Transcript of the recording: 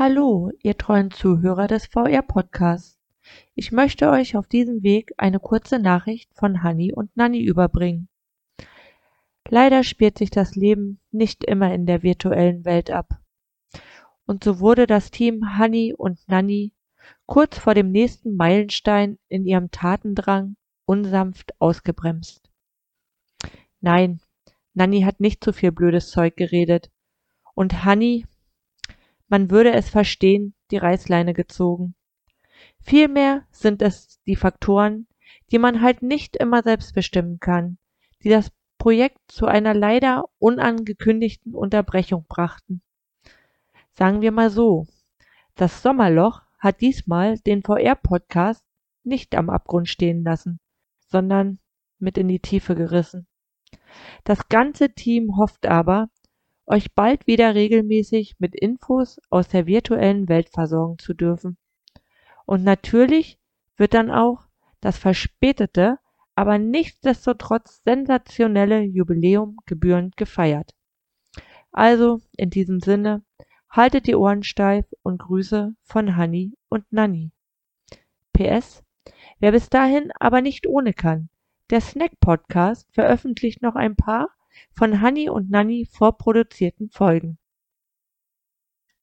Hallo, ihr treuen Zuhörer des VR-Podcasts. Ich möchte euch auf diesem Weg eine kurze Nachricht von Hanni und Nanni überbringen. Leider spielt sich das Leben nicht immer in der virtuellen Welt ab. Und so wurde das Team Hanni und Nanni kurz vor dem nächsten Meilenstein in ihrem Tatendrang unsanft ausgebremst. Nein, Nanni hat nicht zu viel blödes Zeug geredet. Und Hanni man würde es verstehen, die Reißleine gezogen. Vielmehr sind es die Faktoren, die man halt nicht immer selbst bestimmen kann, die das Projekt zu einer leider unangekündigten Unterbrechung brachten. Sagen wir mal so, das Sommerloch hat diesmal den VR-Podcast nicht am Abgrund stehen lassen, sondern mit in die Tiefe gerissen. Das ganze Team hofft aber, euch bald wieder regelmäßig mit Infos aus der virtuellen Welt versorgen zu dürfen. Und natürlich wird dann auch das verspätete, aber nichtsdestotrotz sensationelle Jubiläum gebührend gefeiert. Also in diesem Sinne, haltet die Ohren steif und Grüße von Hanni und Nanni. PS, wer bis dahin aber nicht ohne kann, der Snack Podcast veröffentlicht noch ein paar von Hanni und Nanni vorproduzierten Folgen.